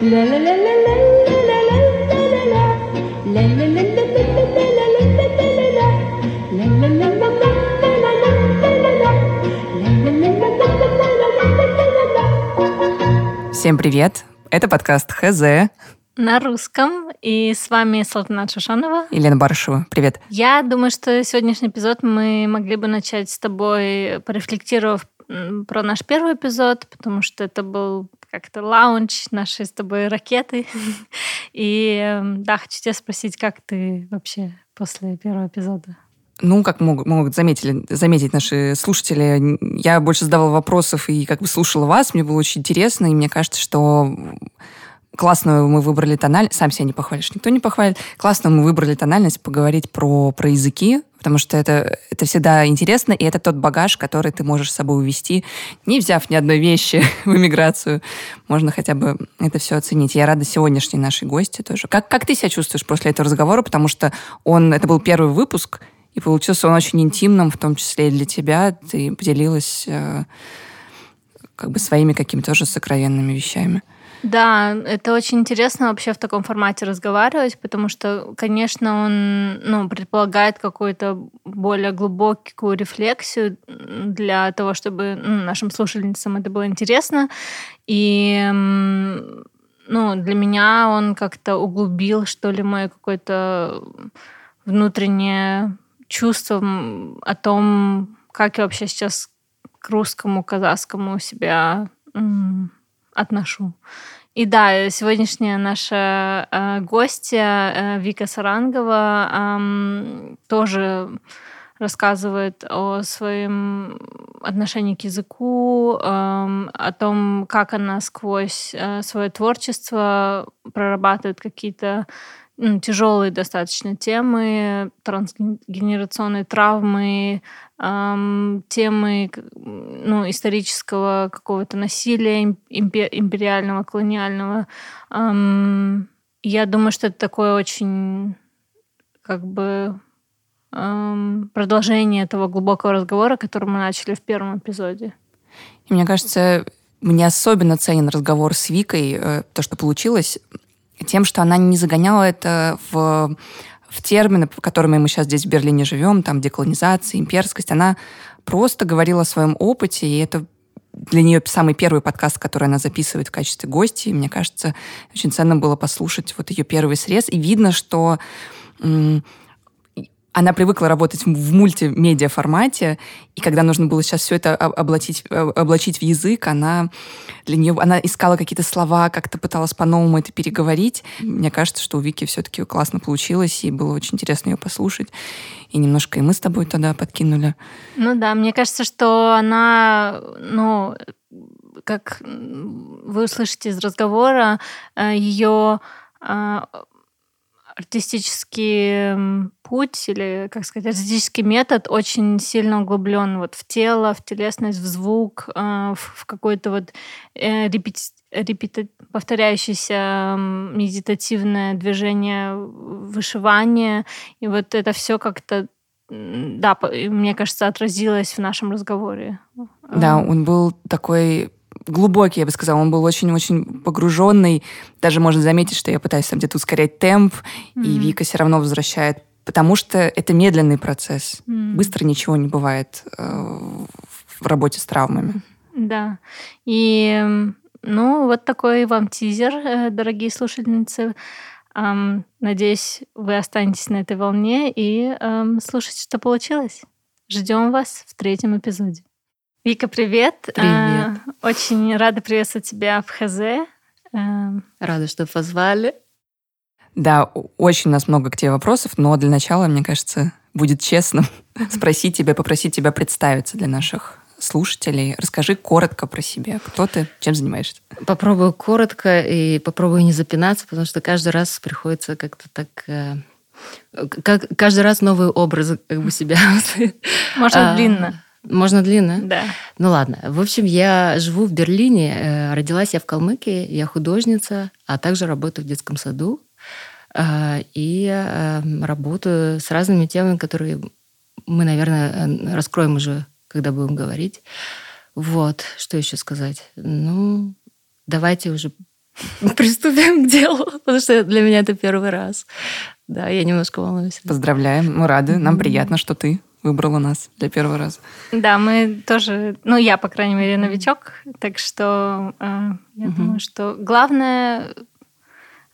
Всем привет! Это подкаст ХЗ. На русском. И с вами Салтанат Шушанова. И Лена Барышева. Привет. Я думаю, что сегодняшний эпизод мы могли бы начать с тобой, порефлектировав про наш первый эпизод, потому что это был как-то лаунч нашей с тобой ракеты. И эм, да, хочу тебя спросить, как ты вообще после первого эпизода? Ну, как могут, заметили, заметить наши слушатели, я больше задавала вопросов и как бы слушала вас, мне было очень интересно, и мне кажется, что классную мы выбрали тональность, сам себя не похвалишь, никто не похвалит, классно мы выбрали тональность поговорить про, про языки, потому что это, это всегда интересно, и это тот багаж, который ты можешь с собой увести, не взяв ни одной вещи в эмиграцию. Можно хотя бы это все оценить. Я рада сегодняшней нашей гости тоже. Как, как ты себя чувствуешь после этого разговора? Потому что он, это был первый выпуск, и получился он очень интимным, в том числе и для тебя. Ты поделилась э, как бы своими какими-то тоже сокровенными вещами. Да, это очень интересно вообще в таком формате разговаривать, потому что, конечно, он ну, предполагает какую-то более глубокую рефлексию для того, чтобы ну, нашим слушательницам это было интересно. И ну, для меня он как-то углубил, что ли, мое какое-то внутреннее чувство о том, как я вообще сейчас к русскому, казахскому себя отношу. И да, сегодняшняя наша э, гостья э, Вика Сарангова э, тоже рассказывает о своем отношении к языку, о том, как она сквозь э, свое творчество прорабатывает какие-то тяжелые достаточно темы, трансгенерационные травмы, эм, темы ну, исторического какого-то насилия империального, колониального. Эм, я думаю, что это такое очень как бы эм, продолжение этого глубокого разговора, который мы начали в первом эпизоде. И мне кажется, мне особенно ценен разговор с Викой, э, то, что получилось, тем, что она не загоняла это в в термины, которыми мы сейчас здесь в Берлине живем, там деколонизация, имперскость, она просто говорила о своем опыте, и это для нее самый первый подкаст, который она записывает в качестве гости. И мне кажется, очень ценно было послушать вот ее первый срез. И видно, что она привыкла работать в мультимедиа формате, и когда нужно было сейчас все это облачить, э, облачить в язык, она для нее она искала какие-то слова, как-то пыталась по-новому это переговорить. Мне кажется, что у Вики все-таки классно получилось, и было очень интересно ее послушать. И немножко и мы с тобой тогда подкинули. Ну да, мне кажется, что она, ну, как вы услышите из разговора, э, ее артистический путь или, как сказать, артистический метод очень сильно углублен вот в тело, в телесность, в звук, э, в какой-то вот э, репети репети повторяющееся медитативное движение вышивание. И вот это все как-то да, мне кажется, отразилось в нашем разговоре. Да, он был такой глубокий, я бы сказала. Он был очень-очень погруженный. Даже можно заметить, что я пытаюсь там где-то ускорять темп, mm-hmm. и Вика все равно возвращает. Потому что это медленный процесс. Mm-hmm. Быстро ничего не бывает э, в работе с травмами. Да. И, ну, вот такой вам тизер, э, дорогие слушательницы. Um, надеюсь, вы останетесь на этой волне и um, слушайте, что получилось. Ждем вас в третьем эпизоде. Вика, привет. Привет. А, очень рада приветствовать тебя в ХЗ. Эм, рада, что позвали. Да, очень у нас много к тебе вопросов, но для начала, мне кажется, будет честно спросить тебя, попросить тебя представиться для наших слушателей. Расскажи коротко про себя. Кто ты, чем занимаешься? Попробую коротко и попробую не запинаться, потому что каждый раз приходится как-то так э, как, каждый раз новые образы как бы себя. Можно а, длинно. Можно длинно? Да. Ну ладно. В общем, я живу в Берлине. Э, родилась я в Калмыкии. Я художница, а также работаю в детском саду. Э, и э, работаю с разными темами, которые мы, наверное, раскроем уже, когда будем говорить. Вот. Что еще сказать? Ну, давайте уже приступим к делу, потому что для меня это первый раз. Да, я немножко волнуюсь. Поздравляем, мы рады. Нам приятно, что ты выбрала нас для первого раза. Да, мы тоже, ну я, по крайней мере, новичок, так что э, я mm думаю, что главное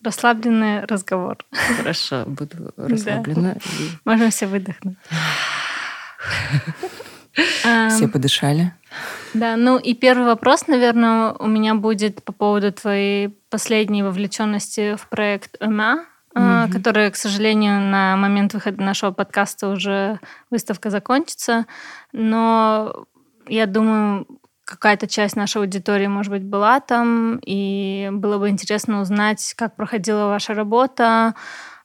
расслабленный разговор. Хорошо, буду расслаблена. Да. Можем все выдохнуть. Все подышали. Да, ну и первый вопрос, наверное, у меня будет по поводу твоей последней вовлеченности в проект УМА, mm-hmm. который, к сожалению, на момент выхода нашего подкаста уже выставка закончится. Но я думаю, какая-то часть нашей аудитории, может быть, была там, и было бы интересно узнать, как проходила ваша работа,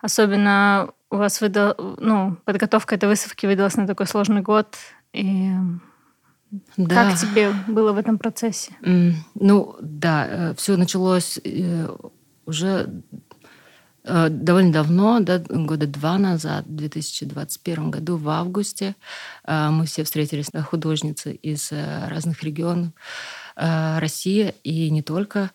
особенно у вас выдал, ну, подготовка этой выставки выдалась на такой сложный год, и да. как тебе было в этом процессе? Ну, да, э, все началось э, уже довольно давно, да, года два назад, в 2021 году, в августе, мы все встретились на художницы из разных регионов России и не только.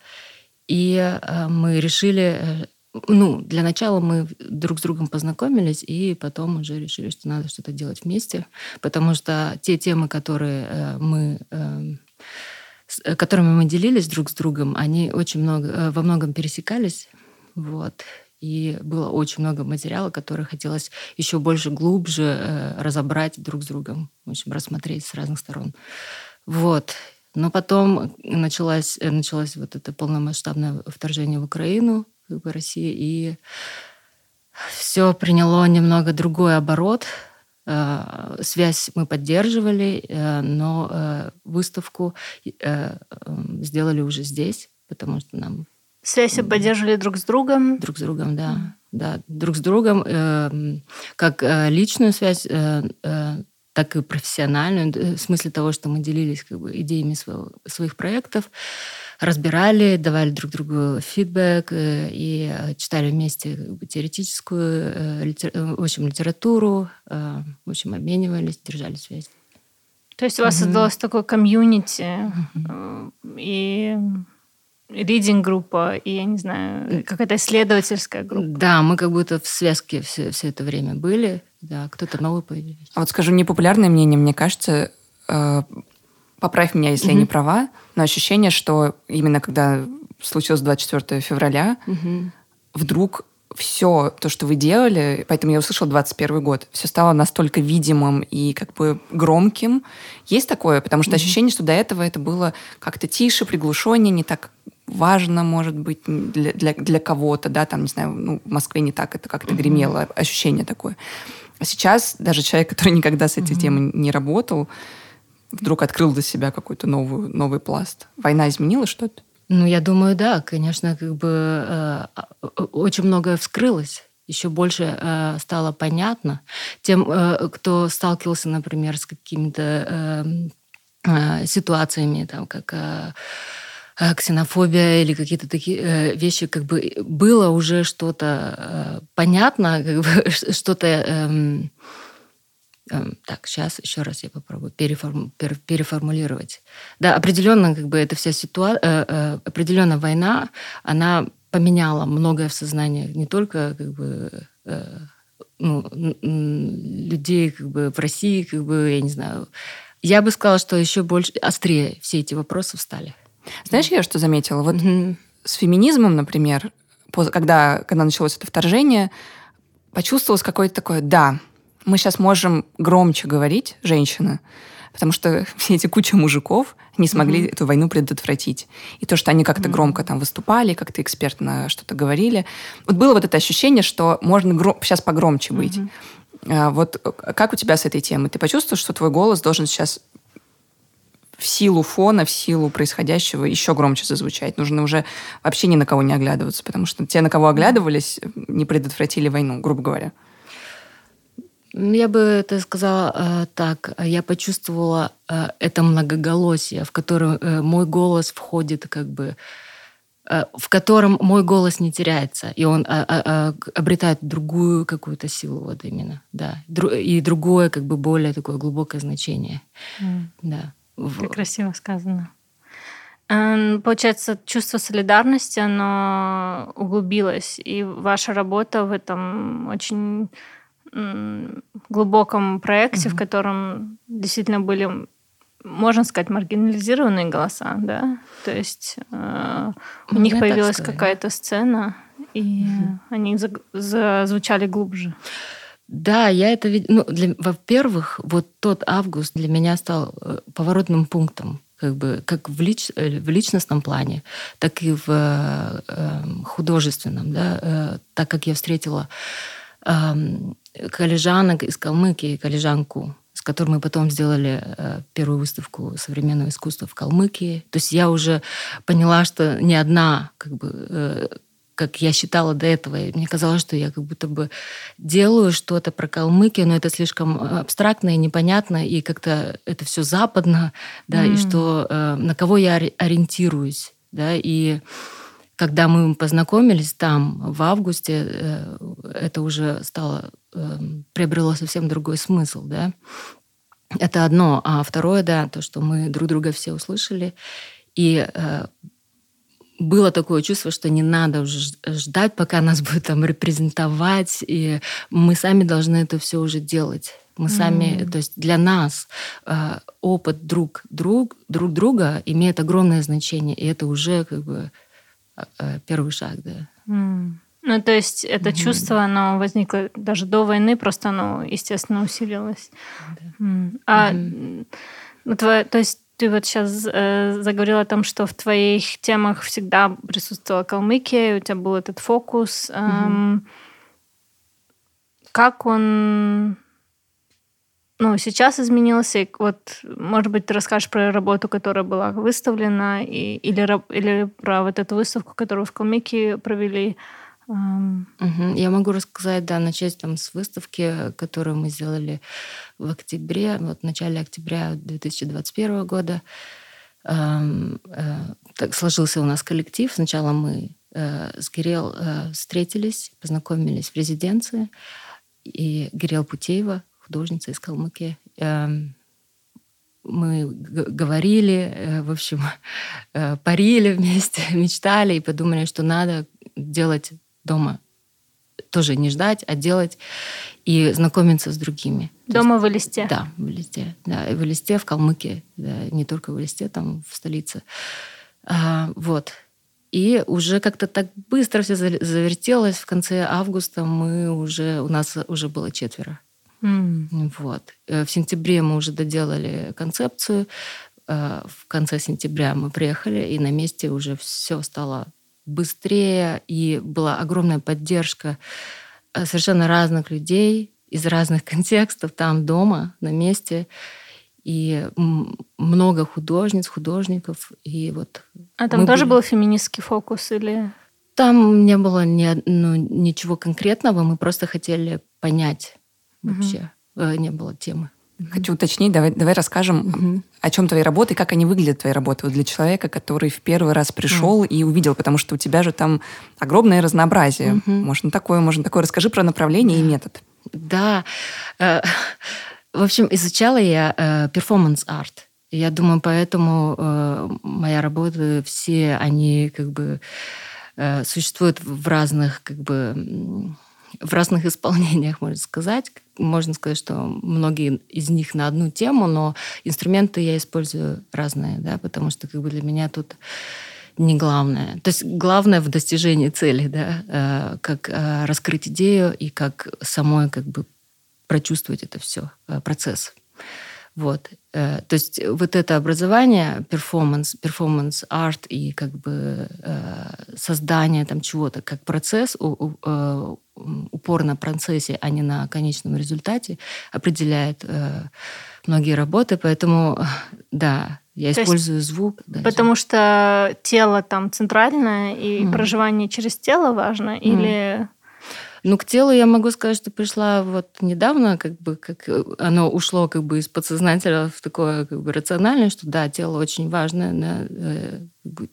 И мы решили ну, для начала мы друг с другом познакомились, и потом уже решили, что надо что-то делать вместе, потому что те темы, которые э, мы э, которыми мы делились друг с другом, они очень много, э, во многом пересекались, вот. И было очень много материала, который хотелось еще больше, глубже разобрать друг с другом, в общем, рассмотреть с разных сторон. Вот. Но потом началось, началось вот это полномасштабное вторжение в Украину, как России, и все приняло немного другой оборот. Э, связь мы поддерживали, э, но э, выставку сделали уже здесь, потому что нам... Связь поддерживали друг с другом? Друг с другом, да. Да, друг с другом, как личную связь, так и профессиональную, в смысле того, что мы делились как бы, идеями своего, своих проектов разбирали, давали друг другу фидбэк э, и э, читали вместе теоретическую, э, в общем, литературу, в общем, обменивались, держали связь. То есть у вас mm-hmm. создалось такое комьюнити mm-hmm. и ридинг-группа, и, я не знаю, какая-то исследовательская группа. Да, мы как будто в связке все, все это время были. Да, кто-то новый появился. А вот скажу непопулярное мнение, мне кажется, поправь меня, если mm-hmm. я не права, но ощущение, что именно когда случилось 24 февраля, mm-hmm. вдруг все то, что вы делали, поэтому я услышала 21 год, все стало настолько видимым и как бы громким. Есть такое? Потому что mm-hmm. ощущение, что до этого это было как-то тише, приглушеннее, не так важно, может быть, для, для, для кого-то, да, там, не знаю, ну, в Москве не так это как-то гремело, ощущение такое. А сейчас даже человек, который никогда с этой темой не работал, вдруг открыл для себя какой-то новый, новый пласт? Война изменила что-то? Ну, я думаю, да, конечно, как бы э, очень многое вскрылось еще больше э, стало понятно тем, э, кто сталкивался, например, с какими-то э, э, ситуациями, там, как э ксенофобия или какие-то такие э, вещи, как бы было уже что-то э, понятно, как бы что-то э, Эм, так, сейчас еще раз я попробую переформ, переформулировать. Да, определенно, как бы эта вся ситуация, э, определенно война, она поменяла многое в сознании не только как бы ну, людей как бы в России, как бы, я не знаю. Я бы сказала, что еще больше острее все эти вопросы стали. Знаешь, я что заметила? Вот mm-hmm. с феминизмом, например, когда, когда началось это вторжение, почувствовалось какое-то такое «да», мы сейчас можем громче говорить, женщины, потому что все эти куча мужиков не смогли mm-hmm. эту войну предотвратить. И то, что они как-то mm-hmm. громко там выступали, как-то экспертно что-то говорили. Вот было вот это ощущение, что можно гром- сейчас погромче быть. Mm-hmm. Вот как у тебя с этой темой? Ты почувствовал, что твой голос должен сейчас в силу фона, в силу происходящего еще громче зазвучать. Нужно уже вообще ни на кого не оглядываться, потому что те, на кого оглядывались, не предотвратили войну, грубо говоря. Я бы это сказала э, так. Я почувствовала э, это многоголосие, в котором э, мой голос входит как бы э, в котором мой голос не теряется, и он а, а, а, обретает другую какую-то силу, вот именно, да, и другое, как бы более такое глубокое значение, mm. да. Как красиво сказано. Эм, получается, чувство солидарности, оно углубилось, и ваша работа в этом очень глубоком проекте, mm-hmm. в котором действительно были, можно сказать, маргинализированные голоса, да, то есть э, у них появилась какая-то сцена, и mm-hmm. они зазвучали глубже. Да, я это видела. Ну, во-первых, вот тот август для меня стал э, поворотным пунктом, как бы как в, лич, э, в личностном плане, так и в э, художественном, да, э, так как я встретила э, коллежанок из Калмыкии, коллежанку, с которой мы потом сделали э, первую выставку современного искусства в Калмыкии. То есть я уже поняла, что не одна как бы э, как я считала до этого. И мне казалось, что я как будто бы делаю что-то про Калмыкию, но это слишком э, абстрактно и непонятно, и как-то это все западно, да, mm. и что э, на кого я ориентируюсь, да, и когда мы познакомились там в августе, э, это уже стало э, приобрело совсем другой смысл, да. Это одно, а второе, да, то, что мы друг друга все услышали, и э, было такое чувство, что не надо уже ждать, пока нас будет там репрезентовать, и мы сами должны это все уже делать. Мы сами, mm. то есть для нас э, опыт друг, друг, друг друга имеет огромное значение, и это уже как бы э, первый шаг, да. Mm. Ну, то есть это mm-hmm. чувство, оно возникло даже до войны, просто оно, естественно, усилилось. Да. Mm. А mm-hmm. твое, то есть ты вот сейчас э, заговорила о том, что в твоих темах всегда присутствовала Калмыкия, у тебя был этот фокус. Эм, угу. Как он ну, сейчас изменился? Вот, может быть, ты расскажешь про работу, которая была выставлена, и, или, или про вот эту выставку, которую в Калмыкии провели. Угу. Я могу рассказать, да, начать там с выставки, которую мы сделали в октябре, вот в начале октября 2021 года. Э, так сложился у нас коллектив. Сначала мы э, с Гирел э, встретились, познакомились в резиденции. И Гирел Путеева, художница из Калмыкии, мы говорили, в общем, парили вместе, мечтали и подумали, что надо делать дома тоже не ждать, а делать и знакомиться с другими. Дома есть, в Элисте? Да, в Элисте. Да, и в Элисте, в Калмыкии. Да, не только в Элисте, там в столице. А, вот. И уже как-то так быстро все завертелось. В конце августа мы уже, у нас уже было четверо. Mm. Вот. Э, в сентябре мы уже доделали концепцию. Э, в конце сентября мы приехали, и на месте уже все стало быстрее, и была огромная поддержка э, совершенно разных людей из разных контекстов там дома, на месте. И много художниц, художников. И вот а там тоже были... был феминистский фокус или... Там не было ни, ну, ничего конкретного, мы просто хотели понять вообще. Угу. Не было темы. Хочу уточнить, давай, давай расскажем, угу. о чем твои работы, как они выглядят, твои работы, вот для человека, который в первый раз пришел угу. и увидел, потому что у тебя же там огромное разнообразие. Угу. Можно такое, можно такое. Расскажи про направление да. и метод. Да. Э, в общем, изучала я перформанс-арт. Я думаю, поэтому э, моя работа, все они как бы э, существуют в разных как бы в разных исполнениях, можно сказать. Можно сказать, что многие из них на одну тему, но инструменты я использую разные, да, потому что как бы для меня тут не главное. То есть главное в достижении цели, да, э, как э, раскрыть идею и как самой как бы прочувствовать это все, э, процесс. Вот. То есть вот это образование, перформанс, перформанс арт и как бы создание там чего-то как процесс, э, упор на процессе, а не на конечном результате, определяет многие работы. Поэтому, да, я То использую звук. Да, потому что тело там центральное, и mm. проживание через тело важно, mm. или ну, к телу я могу сказать, что пришла вот недавно, как бы, как оно ушло как бы из подсознательного в такое как бы рациональное, что да, тело очень э,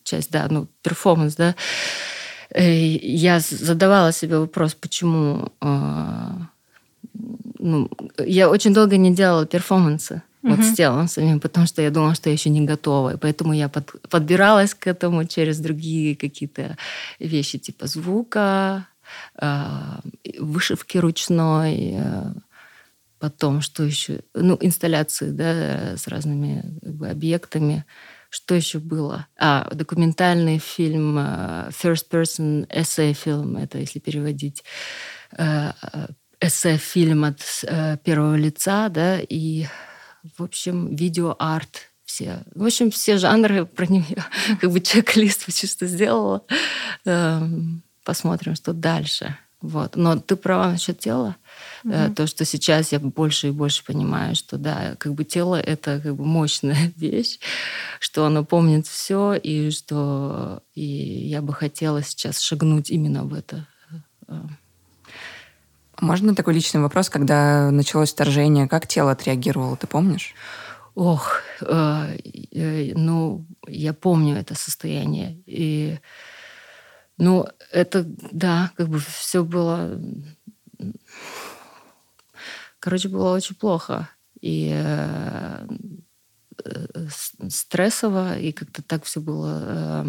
часть, да, ну, перформанс, да. И я задавала себе вопрос, почему... Э, ну, я очень долго не делала перформансы. вот с телом самим, потому что я думала, что я еще не готова. И поэтому я под, подбиралась к этому через другие какие-то вещи, типа звука, э, вышивки ручной, э, потом что еще, ну, инсталляции, да, с разными как бы, объектами. Что еще было? А, документальный фильм, э, first person essay фильм, это если переводить э, эссе-фильм от первого лица, да, и в общем, видеоарт, все. В общем, все жанры про нее, как бы чек-лист почти что сделала. Эм, посмотрим, что дальше. Вот. Но ты права насчет тела. Mm-hmm. То, что сейчас я больше и больше понимаю, что да, как бы тело это как бы мощная вещь, что оно помнит все, и что и я бы хотела сейчас шагнуть именно в это. Э, можно такой личный вопрос, когда началось вторжение, как тело отреагировало, ты помнишь? Ох, э, э, ну, я помню это состояние. И, ну, это, да, как бы все было... Короче, было очень плохо. И э, э стрессово, и как-то так все было... Э,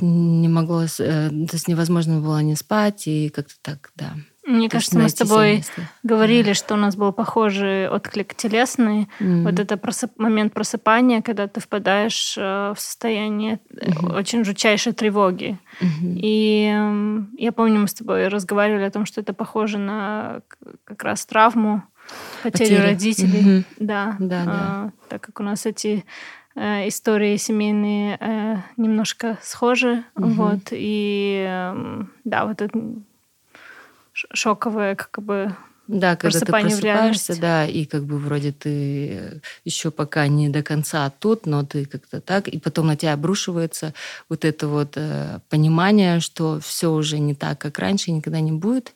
не могло, э, то есть невозможно было не спать, и как-то так, да. Мне то кажется, мы с тобой говорили, да. что у нас был похожий отклик телесный. Mm-hmm. Вот это просып... момент просыпания, когда ты впадаешь э, в состояние mm-hmm. очень жутчайшей тревоги. Mm-hmm. И я помню, мы с тобой разговаривали о том, что это похоже на как раз травму, Потери. родителей. Mm-hmm. Да, да, да. А, так как у нас эти Э, истории семейные немножко схожи. Угу. Вот, и да, вот это шоковое как бы да, когда ты просыпаешься, да, и как бы вроде ты еще пока не до конца тут, но ты как-то так, и потом на тебя обрушивается вот это вот э, понимание, что все уже не так, как раньше, никогда не будет,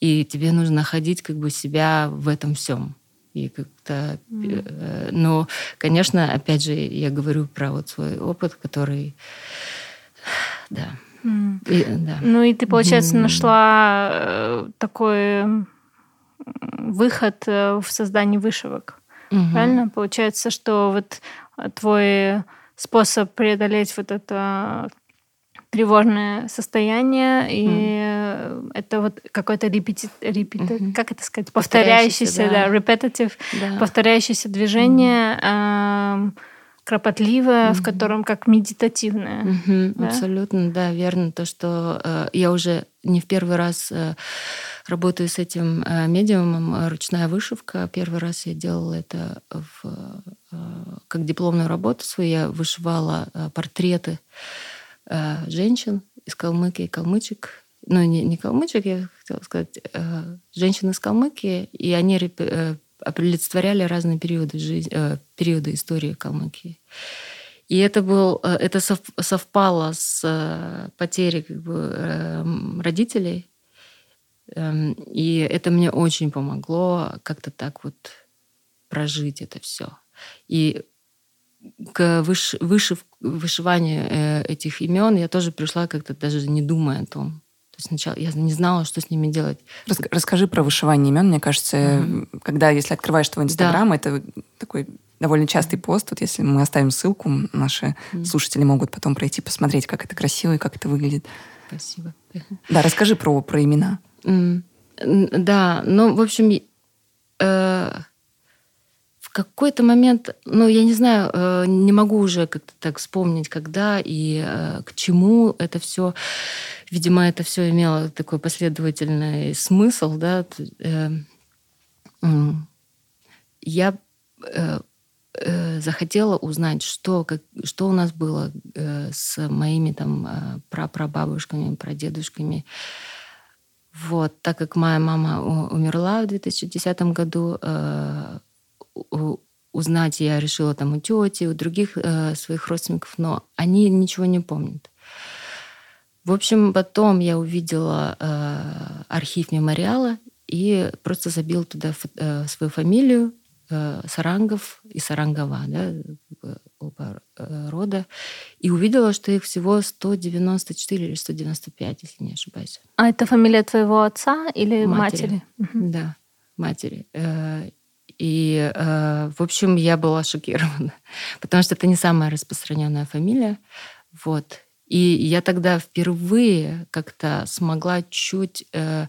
и тебе нужно находить как бы себя в этом всем и как-то... Mm. Но, конечно, опять же, я говорю про вот свой опыт, который... Да. Mm. И, да. Ну и ты, получается, mm. нашла э, такой выход в создании вышивок. Mm-hmm. Правильно? Получается, что вот твой способ преодолеть вот это тревожное состояние, mm. и это вот какой-то репети... репети... Mm-hmm. как это сказать, повторяющееся, да, да repetitive, да. повторяющееся движение, mm. э, кропотливое, mm-hmm. в котором как медитативное. Mm-hmm. Да? Абсолютно, да, верно. То, что э, я уже не в первый раз э, работаю с этим э, медиумом, ручная вышивка. Первый раз я делала это в, э, как дипломную работу свою. Я вышивала э, портреты э, женщин из Калмыкии, калмычек. Ну, не, не калмычек, я хотела сказать, э, женщин из Калмыкии, и они э, олицетворяли разные периоды, жизни, э, периоды истории Калмыкии. И это, был, э, это совпало с э, потерей как бы, эм, родителей. Эм, и это мне очень помогло как-то так вот прожить это все. И к выш, вышив, вышиванию этих имен я тоже пришла как-то даже не думая о том. То есть сначала я не знала, что с ними делать. Расскажи про вышивание имен. Мне кажется, mm-hmm. когда, если открываешь твой Инстаграм, да. это такой довольно частый пост. Вот если мы оставим ссылку, наши mm-hmm. слушатели могут потом пройти посмотреть, как это красиво и как это выглядит. Спасибо. Да, расскажи про, про имена. Mm. Да, ну, в общем, э, какой-то момент, ну, я не знаю, э, не могу уже как-то так вспомнить, когда и э, к чему это все. Видимо, это все имело такой последовательный смысл, да. Э, я захотела узнать, что, как, что у нас было с моими там прапрабабушками, прадедушками. Вот, так как моя мама умерла в 2010 году, узнать я решила там у тети, у других э, своих родственников, но они ничего не помнят. В общем, потом я увидела э, архив мемориала и просто забил туда э, свою фамилию э, Сарангов и Сарангова, да, оба э, рода, и увидела, что их всего 194 или 195, если не ошибаюсь. А это фамилия твоего отца или матери? матери? Да, матери. Э, И, э, в общем, я была шокирована, потому что это не самая распространенная фамилия. Вот. И я тогда впервые как-то смогла чуть э,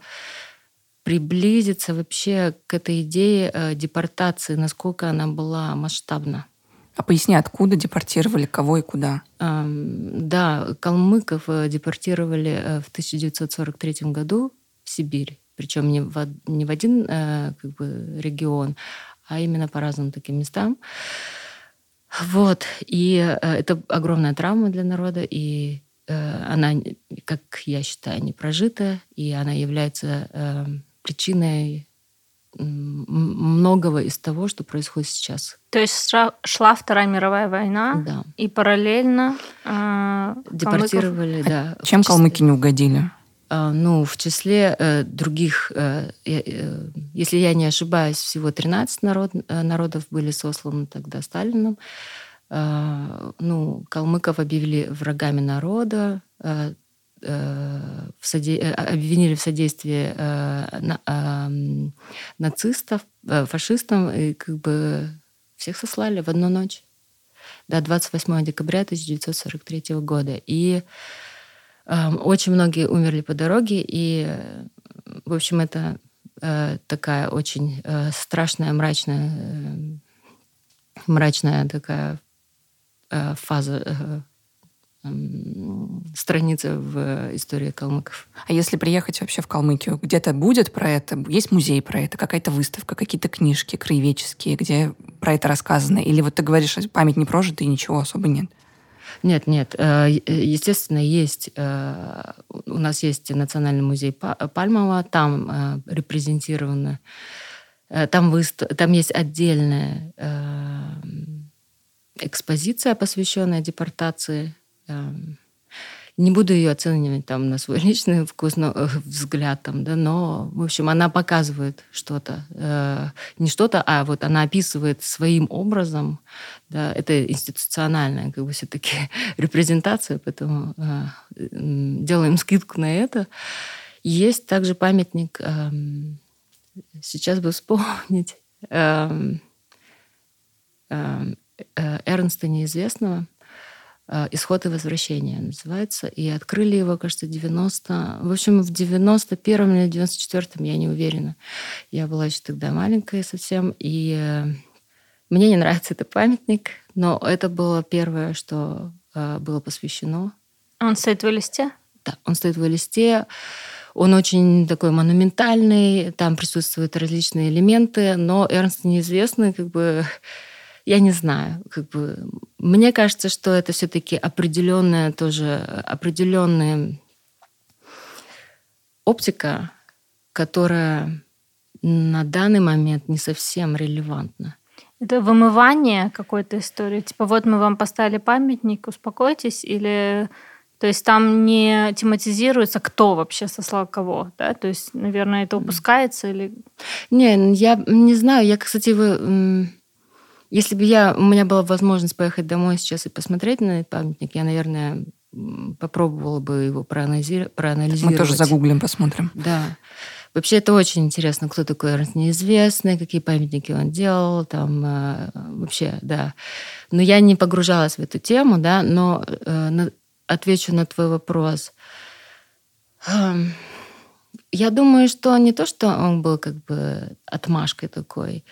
приблизиться вообще к этой идее э, депортации, насколько она была масштабна. А поясни, откуда депортировали, кого и куда? Эм, да, калмыков э, депортировали э, в 1943 году в Сибирь. Причем не в, не в один э, как бы, регион, а именно по разным таким местам. Вот. И э, это огромная травма для народа, и э, она, как я считаю, не прожита, и она является э, причиной многого из того, что происходит сейчас. То есть шла Вторая мировая война, да. и параллельно э, депортировали, калмыков... да. Чем калмыки не угодили? Э, ну, в числе э, других, э, э, если я не ошибаюсь, всего 13 народ, народов были сосланы тогда Сталином. Э, ну, калмыков объявили врагами народа. В соде... Э, обвинили в содействии на... нацистов, фашистам, и как бы всех сослали в одну ночь. Да, 28 декабря 1943 года. И очень многие умерли по дороге, и, в общем, это э, такая очень э, страшная, мрачная, э, мрачная такая э, фаза э, страница в истории калмыков. А если приехать вообще в Калмыкию, где-то будет про это? Есть музей про это? Какая-то выставка? Какие-то книжки краеведческие, где про это рассказано? Или вот ты говоришь, память не прожита и ничего особо нет? Нет, нет. Э, естественно, есть... Э, у нас есть Национальный музей Пальмова, там э, репрезентировано... Там, выстав... там есть отдельная экспозиция, посвященная депортации Эм, не буду ее оценивать там на свой личный вкус, но, э, взгляд, там, да, но, в общем, она показывает что-то. Э, не что-то, а вот она описывает своим образом, да, это институциональная как бы все-таки репрезентация, поэтому э, делаем скидку на это. Есть также памятник, э, сейчас бы вспомнить, э, э, Эрнста Неизвестного, «Исход и возвращение» называется. И открыли его, кажется, 90... В общем, в 91-м или 94-м, я не уверена. Я была еще тогда маленькая совсем. И э, мне не нравится этот памятник, но это было первое, что э, было посвящено. Он стоит в листе? Да, он стоит в листе. Он очень такой монументальный, там присутствуют различные элементы, но Эрнст неизвестный, как бы я не знаю, как бы мне кажется, что это все-таки определенная тоже определенная оптика, которая на данный момент не совсем релевантна. Это вымывание какой-то истории. Типа вот мы вам поставили памятник, успокойтесь, или то есть там не тематизируется, кто вообще сослал кого, да? То есть, наверное, это упускается или... Не, я не знаю. Я, кстати, вы если бы я, у меня была возможность поехать домой сейчас и посмотреть на этот памятник, я, наверное, попробовала бы его проанализировать. Мы тоже загуглим, посмотрим. Да. Вообще это очень интересно, кто такой Эрнст неизвестный, какие памятники он делал, там э, вообще, да. Но я не погружалась в эту тему, да, но э, на, отвечу на твой вопрос. Э, я думаю, что не то, что он был как бы отмашкой такой,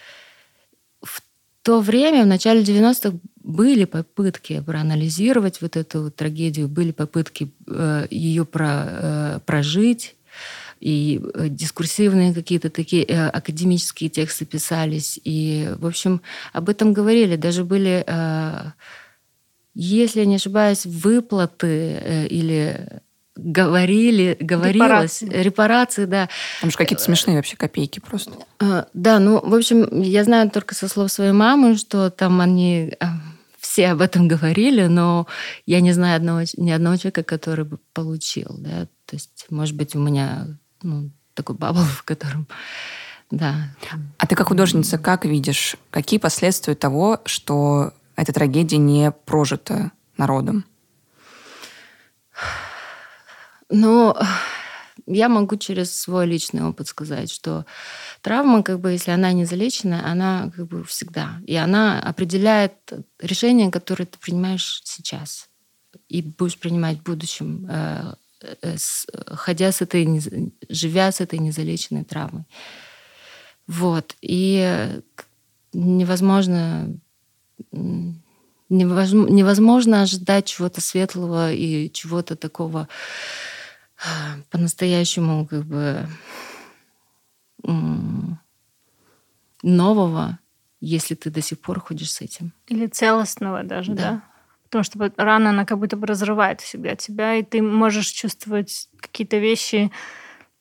то время, в начале 90-х, были попытки проанализировать вот эту трагедию, были попытки э, ее про, э, прожить, и э, дискурсивные какие-то такие э, академические тексты писались, и, в общем, об этом говорили. Даже были, э, если я не ошибаюсь, выплаты э, или говорили, говорилось, репарации. репарации, да. Там же какие-то смешные вообще копейки просто. А, да, ну, в общем, я знаю только со слов своей мамы, что там они а, все об этом говорили, но я не знаю одного, ни одного человека, который бы получил, да. То есть, может быть, у меня ну, такой бабл, в котором да. А ты как художница как видишь, какие последствия того, что эта трагедия не прожита народом? Но я могу через свой личный опыт сказать, что травма, как бы, если она не залечена, она как бы всегда. И она определяет решение, которое ты принимаешь сейчас и будешь принимать в будущем, э, э, ходя с этой, живя с этой незалеченной травмой. Вот. И невозможно невозможно ожидать чего-то светлого и чего-то такого по-настоящему как бы нового, если ты до сих пор ходишь с этим. Или целостного даже, да? да? Потому что рана, она как будто бы разрывает всегда тебя, и ты можешь чувствовать какие-то вещи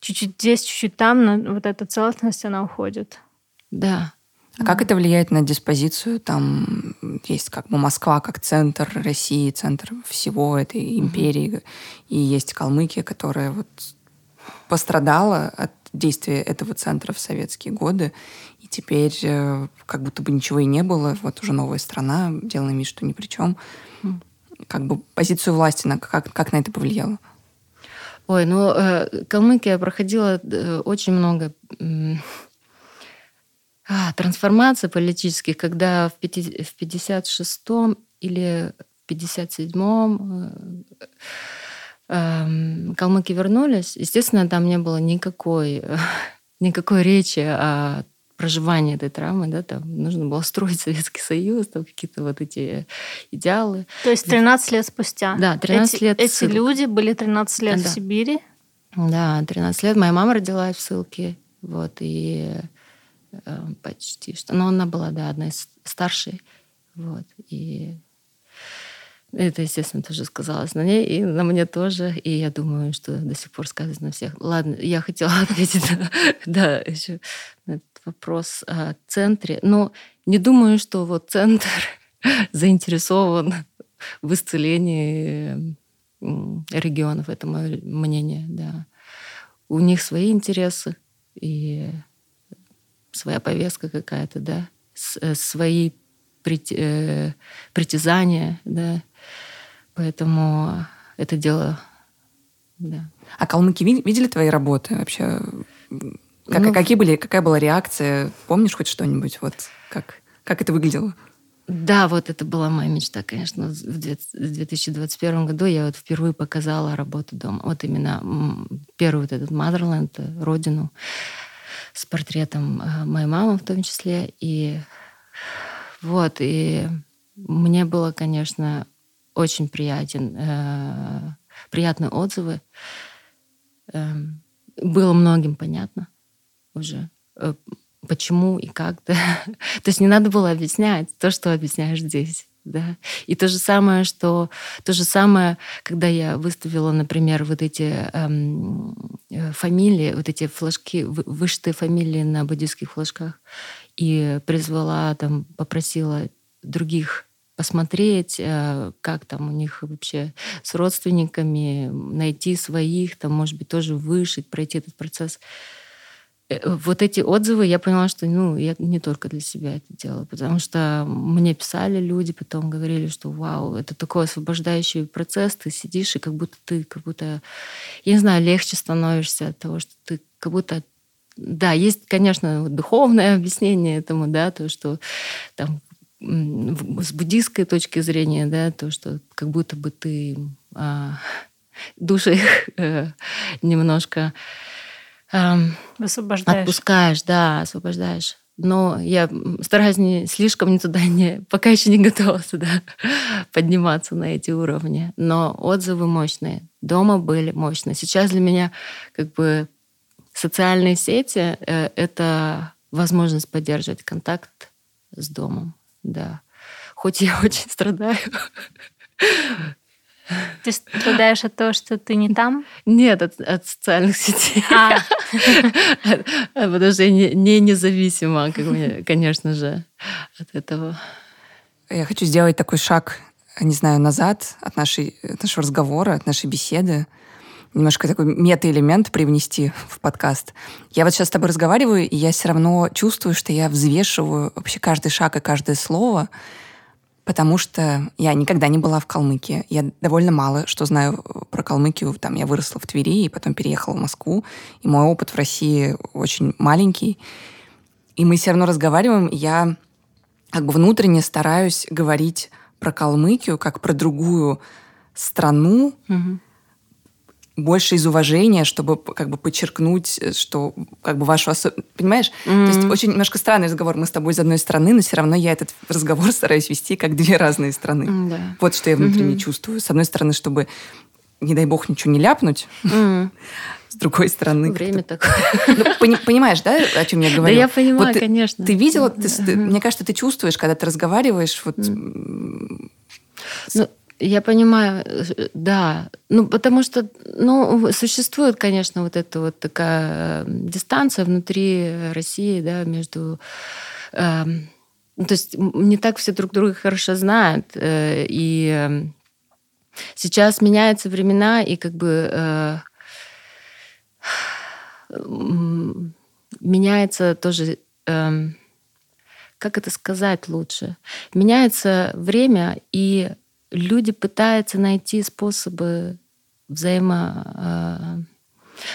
чуть-чуть здесь, чуть-чуть там, но вот эта целостность, она уходит. Да. А как это влияет на диспозицию? Там есть как бы Москва как центр России, центр всего этой империи, и есть Калмыкия, которая вот пострадала от действия этого центра в советские годы, и теперь э, как будто бы ничего и не было, вот уже новая страна, делаем вид, что ни при чем. Как бы позицию власти, на, как, как на это повлияло? Ой, ну, э, Калмыкия проходила э, очень много а, трансформаций политических, когда в 56-м или в 57-м э, э, калмыки вернулись, естественно, там не было никакой, никакой речи о проживании этой травмы, да, там нужно было строить Советский Союз, там какие-то вот эти идеалы. То есть 13 лет спустя? Да, 13 эти, лет. Эти ссылок. люди были 13 лет да. в Сибири? Да, 13 лет. Моя мама родилась в ссылке, вот, и почти что. Но она была, да, одна из старшей, вот, и это, естественно, тоже сказалось на ней и на мне тоже. И я думаю, что до сих пор сказывается на всех. Ладно, я хотела ответить да, еще на этот вопрос о центре. Но не думаю, что вот центр заинтересован в исцелении регионов. Это мое мнение, да. У них свои интересы и своя повестка какая-то, да, э, свои э, притязания, да. Поэтому это дело, да. А калмыки видели твои работы вообще? Как, ну, какие были, какая была реакция? Помнишь хоть что-нибудь? Вот как, как это выглядело? Да, вот это была моя мечта, конечно. В 2021 году я вот впервые показала работу дома. Вот именно первый вот этот Motherland, родину, с портретом э, моей мамы в том числе. И вот, и мне было, конечно, очень приятен, э, приятные отзывы. Э, было многим понятно уже, э, почему и как. Да? То есть не надо было объяснять то, что объясняешь здесь. Да? И то же самое, что то же самое, когда я выставила, например, вот эти эм, э, фамилии, вот эти флажки, вышитые фамилии на буддийских флажках, и призвала, там, попросила других посмотреть, э, как там у них вообще с родственниками, найти своих, там, может быть, тоже вышить, пройти этот процесс. Э, вот эти отзывы, я поняла, что ну, я не только для себя это делала, потому что мне писали люди, потом говорили, что вау, это такой освобождающий процесс, ты сидишь, и как будто ты, как будто, я не знаю, легче становишься от того, что ты как будто да, есть, конечно, духовное объяснение этому, да, то, что там с буддийской точки зрения, да, то, что как будто бы ты а, души э, немножко освобождаешь. отпускаешь, да, освобождаешь. Но я стараюсь не слишком не туда не, пока еще не готова туда подниматься на эти уровни. Но отзывы мощные. Дома были мощные. Сейчас для меня как бы социальные сети э, это возможность поддерживать контакт с домом да. Хоть я очень страдаю. Ты страдаешь от того, что ты не там? Нет, от, от социальных сетей. А. Потому что я не, не независима, конечно же, от этого. Я хочу сделать такой шаг, не знаю, назад от, нашей, от нашего разговора, от нашей беседы немножко такой мета-элемент привнести в подкаст. Я вот сейчас с тобой разговариваю, и я все равно чувствую, что я взвешиваю вообще каждый шаг и каждое слово, потому что я никогда не была в Калмыкии. Я довольно мало что знаю про Калмыкию. Там я выросла в Твери и потом переехала в Москву. И мой опыт в России очень маленький. И мы все равно разговариваем. Я как бы внутренне стараюсь говорить про Калмыкию как про другую страну, угу больше из уважения, чтобы как бы подчеркнуть, э, что как бы вашу особенность... Понимаешь? Mm-hmm. То есть очень немножко странный разговор. Мы с тобой из одной страны, но все равно я этот разговор стараюсь вести как две разные страны. Mm-hmm. Вот что я внутренне mm-hmm. чувствую. С одной стороны, чтобы, не дай бог, ничего не ляпнуть. Mm-hmm. С другой стороны... Время такое. Ну, пони, понимаешь, да, о чем я говорю? Да я понимаю, вот конечно. Ты видела, ты, ты, мне кажется, ты чувствуешь, когда ты разговариваешь, вот... Mm. Ну, я понимаю, э, да. Ну, потому что, ну, существует, конечно, вот эта вот такая дистанция внутри России, да, между... Э, то есть не так все друг друга хорошо знают. Э, и э, сейчас меняются времена, и как бы... Э, меняется тоже... Э, как это сказать лучше? Меняется время, и люди пытаются найти способы взаимо,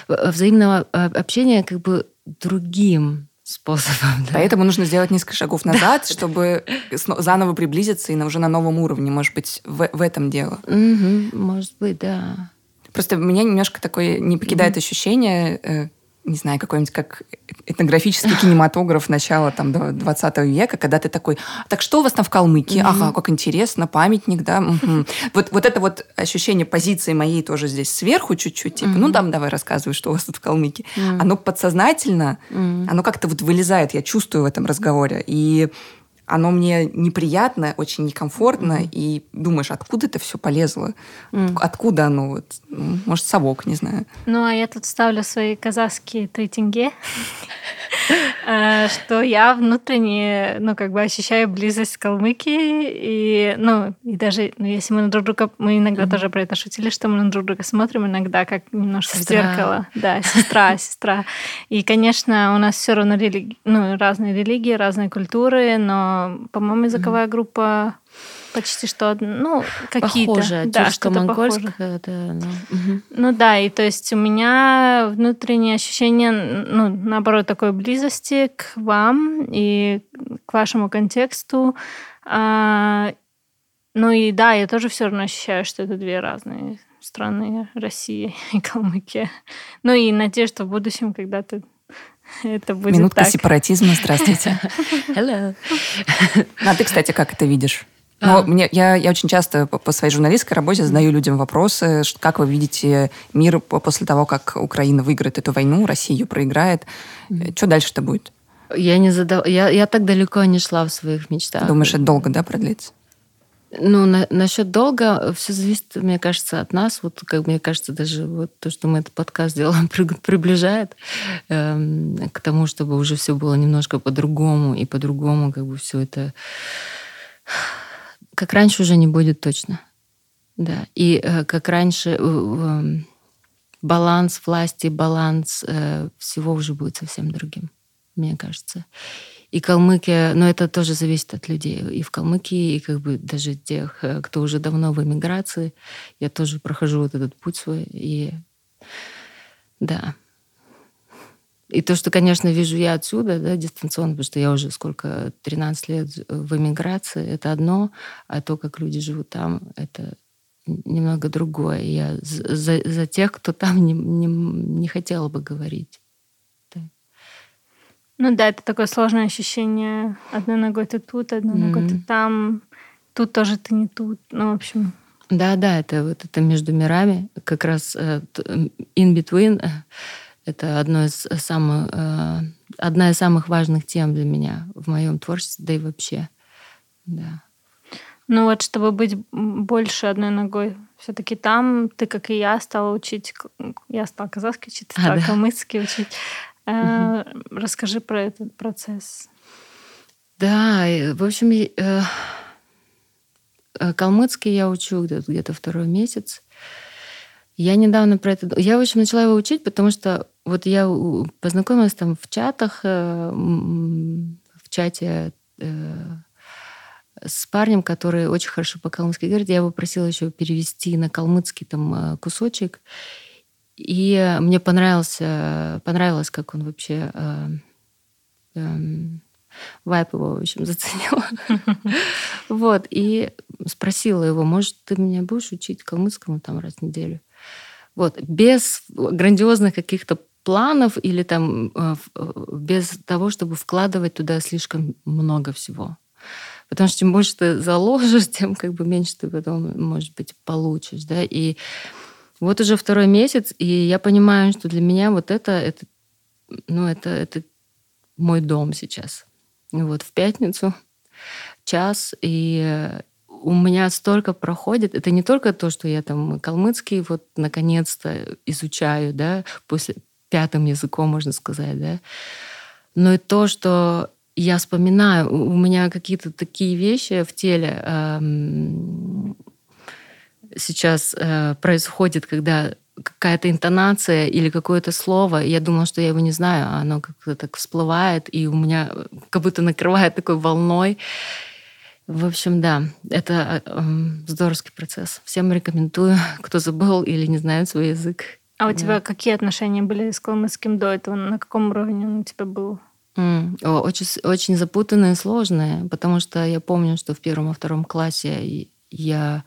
э, взаимного э, общения как бы другим способом. Да. Поэтому нужно сделать несколько шагов назад, да. чтобы заново приблизиться и уже на новом уровне. Может быть, в, в этом дело. Угу, может быть, да. Просто меня немножко такое не покидает угу. ощущение, э, не знаю, какой-нибудь как этнографический кинематограф начала там 20 века, когда ты такой, так что у вас там в Калмыкии? Mm-hmm. Ага, как интересно, памятник, да? Угу. Вот, вот это вот ощущение позиции моей тоже здесь сверху чуть-чуть, типа, mm-hmm. ну там давай рассказывай, что у вас тут в Калмыкии. Mm-hmm. Оно подсознательно, mm-hmm. оно как-то вот вылезает, я чувствую в этом разговоре. И оно мне неприятно, очень некомфортно, mm-hmm. и думаешь, откуда это все полезло? Mm. Откуда оно? Вот? Ну, может, совок, не знаю. Ну, а я тут ставлю свои казахские э, что я внутренне, ну, как бы ощущаю близость к Калмыкии, и, ну, и даже, ну, если мы на друг друга, мы иногда тоже про это шутили, что мы на друг друга смотрим иногда, как немножко в зеркало. Да, сестра, сестра. И, конечно, у нас все равно религи... ну, разные религии, разные культуры, но по-моему, языковая mm-hmm. группа почти что, ну, какие-то. Похоже, да, что-то похоже. Это, ну. Угу. ну да, и то есть у меня внутреннее ощущение, ну, наоборот, такой близости к вам и к вашему контексту. А, ну и да, я тоже все равно ощущаю, что это две разные страны, Россия и Калмыкия. Ну и надеюсь, что в будущем когда-то это будет Минутка так. сепаратизма, здравствуйте. Hello. А ты, кстати, как это видишь? Ну, а. мне, я, я очень часто по, по своей журналистской работе задаю людям вопросы, как вы видите мир после того, как Украина выиграет эту войну, Россия ее проиграет. Mm. Что дальше-то будет? Я не задав... я, я так далеко не шла в своих мечтах. Думаешь, это долго, да, продлится? Ну, на, насчет долга все зависит, мне кажется, от нас. Вот, как мне кажется, даже вот то, что мы этот подкаст делаем, приближает э, к тому, чтобы уже все было немножко по-другому, и по-другому как бы все это... Как раньше уже не будет точно. Да. И э, как раньше э, э, баланс власти, баланс э, всего уже будет совсем другим, мне кажется. И Калмыкия, но это тоже зависит от людей. И в Калмыкии, и как бы даже тех, э, кто уже давно в эмиграции, я тоже прохожу вот этот путь свой. И да. И то, что, конечно, вижу я отсюда, да, дистанционно, потому что я уже сколько, 13 лет в эмиграции, это одно, а то, как люди живут там, это немного другое. Я за, за тех, кто там не, не, не хотела бы говорить. Ну да, это такое сложное ощущение. Одной ногой ты тут, одной mm-hmm. ногой ты там. Тут тоже ты не тут. Ну, в общем. Да, да, это вот это между мирами, как раз uh, in between. Э, это одно из самых, uh, одна из самых важных тем для меня в моем творчестве, да и вообще. Да. Ну вот, чтобы быть больше одной ногой все-таки там, ты, как и я, стала учить, я стала казахский учить, ты стала а, да? калмыцкий учить. Угу. Расскажи про этот процесс. Да, в общем, э, э, калмыцкий я учу где-то, где второй месяц. Я недавно про это... Я, в общем, начала его учить, потому что вот я познакомилась там в чатах, в чате с парнем, который очень хорошо по-калмыцки говорит. Я его просила еще перевести на калмыцкий там э, кусочек. И мне понравился, понравилось, как он вообще э, э, вайп его, в общем, заценил. Вот, и спросила его, может, ты меня будешь учить калмыцкому там раз в неделю? Вот, без грандиозных каких-то планов или там э, э, без того, чтобы вкладывать туда слишком много всего. Потому что чем больше ты заложишь, тем как бы меньше ты потом, может быть, получишь. Да? И вот уже второй месяц, и я понимаю, что для меня вот это, это, ну, это, это мой дом сейчас. Вот в пятницу час, и у меня столько проходит. Это не только то, что я там калмыцкий вот наконец-то изучаю, да, после пятым языком, можно сказать, да, но и то, что я вспоминаю, у меня какие-то такие вещи в теле эм, сейчас э, происходит, когда какая-то интонация или какое-то слово, я думала, что я его не знаю, а оно как-то так всплывает, и у меня как будто накрывает такой волной. В общем, да, это э, здоровский процесс. Всем рекомендую, кто забыл или не знает свой язык. А у да. тебя какие отношения были с калмыцким до этого? На каком уровне он у тебя был? Mm, очень, очень запутанные, сложные, потому что я помню, что в первом и втором классе я